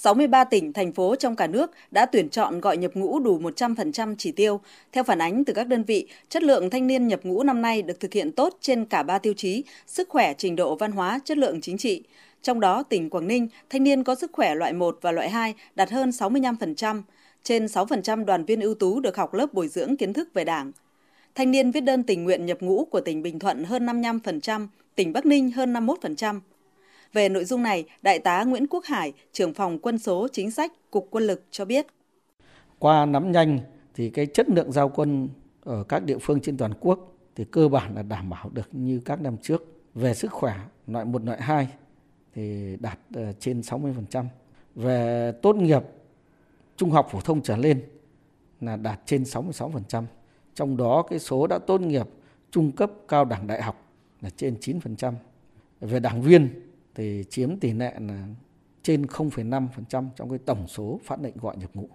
63 tỉnh, thành phố trong cả nước đã tuyển chọn gọi nhập ngũ đủ 100% chỉ tiêu. Theo phản ánh từ các đơn vị, chất lượng thanh niên nhập ngũ năm nay được thực hiện tốt trên cả ba tiêu chí, sức khỏe, trình độ văn hóa, chất lượng chính trị. Trong đó, tỉnh Quảng Ninh, thanh niên có sức khỏe loại 1 và loại 2 đạt hơn 65%. Trên 6% đoàn viên ưu tú được học lớp bồi dưỡng kiến thức về Đảng. Thanh niên viết đơn tình nguyện nhập ngũ của tỉnh Bình Thuận hơn 55%, tỉnh Bắc Ninh hơn 51%. Về nội dung này, Đại tá Nguyễn Quốc Hải, trưởng phòng quân số chính sách, Cục Quân lực cho biết. Qua nắm nhanh thì cái chất lượng giao quân ở các địa phương trên toàn quốc thì cơ bản là đảm bảo được như các năm trước. Về sức khỏe, loại 1, loại 2 thì đạt ờ, trên 60%. Về tốt nghiệp trung học phổ thông trở lên là đạt trên 66%. Trong đó cái số đã tốt nghiệp trung cấp cao đẳng đại học là trên 9%. Về đảng viên thì chiếm tỷ lệ là trên 0,5% trong cái tổng số phát lệnh gọi nhập ngũ.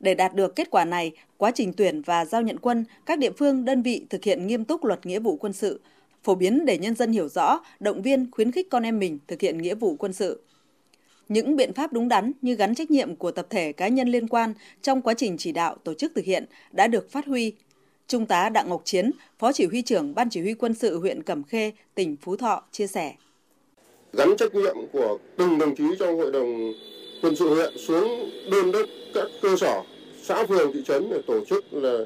Để đạt được kết quả này, quá trình tuyển và giao nhận quân, các địa phương, đơn vị thực hiện nghiêm túc luật nghĩa vụ quân sự, phổ biến để nhân dân hiểu rõ, động viên, khuyến khích con em mình thực hiện nghĩa vụ quân sự. Những biện pháp đúng đắn như gắn trách nhiệm của tập thể cá nhân liên quan trong quá trình chỉ đạo tổ chức thực hiện đã được phát huy. Trung tá Đặng Ngọc Chiến, Phó Chỉ huy trưởng Ban Chỉ huy quân sự huyện Cẩm Khê, tỉnh Phú Thọ chia sẻ gắn trách nhiệm của từng đồng chí trong hội đồng quân sự huyện xuống đôn đốc các cơ sở xã phường thị trấn để tổ chức là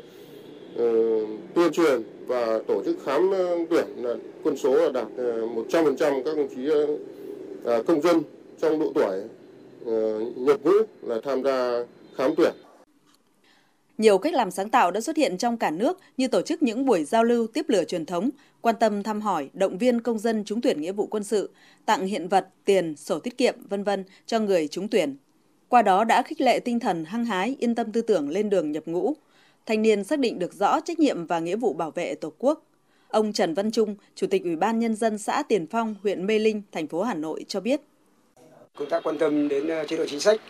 uh, tuyên truyền và tổ chức khám ờ, tuyển là quân số là đạt ờ, một trăm phần trăm các đồng chí uh, công dân trong độ tuổi uh, nhập ngũ là tham gia khám tuyển nhiều cách làm sáng tạo đã xuất hiện trong cả nước như tổ chức những buổi giao lưu tiếp lửa truyền thống, quan tâm thăm hỏi, động viên công dân trúng tuyển nghĩa vụ quân sự, tặng hiện vật, tiền, sổ tiết kiệm, vân vân cho người trúng tuyển. Qua đó đã khích lệ tinh thần hăng hái, yên tâm tư tưởng lên đường nhập ngũ. Thanh niên xác định được rõ trách nhiệm và nghĩa vụ bảo vệ Tổ quốc. Ông Trần Văn Trung, Chủ tịch Ủy ban Nhân dân xã Tiền Phong, huyện Mê Linh, thành phố Hà Nội cho biết. Công tác quan tâm đến ờ, chế độ chính sách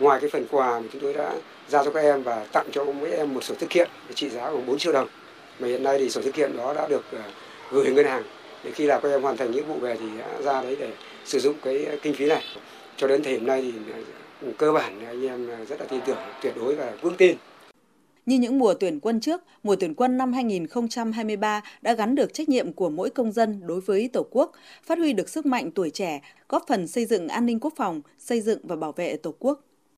ngoài cái phần quà mà chúng tôi đã giao cho các em và tặng cho mỗi em một sổ tiết kiệm trị giá khoảng 4 triệu đồng mà hiện nay thì sổ tiết kiệm đó đã được ờ, gửi ngân hàng. Để khi là các em hoàn thành nghĩa vụ về thì đã ra đấy để sử dụng cái kinh phí này. Cho đến thời điểm này thì ờ, cơ bản anh em ờ, rất là tin tưởng tuyệt đối và vững tin. Như những mùa tuyển quân trước, mùa tuyển quân năm 2023 đã gắn được trách nhiệm của mỗi công dân đối với Tổ quốc, phát huy được sức mạnh tuổi trẻ, góp phần xây dựng an ninh quốc phòng, xây dựng và bảo vệ Tổ quốc.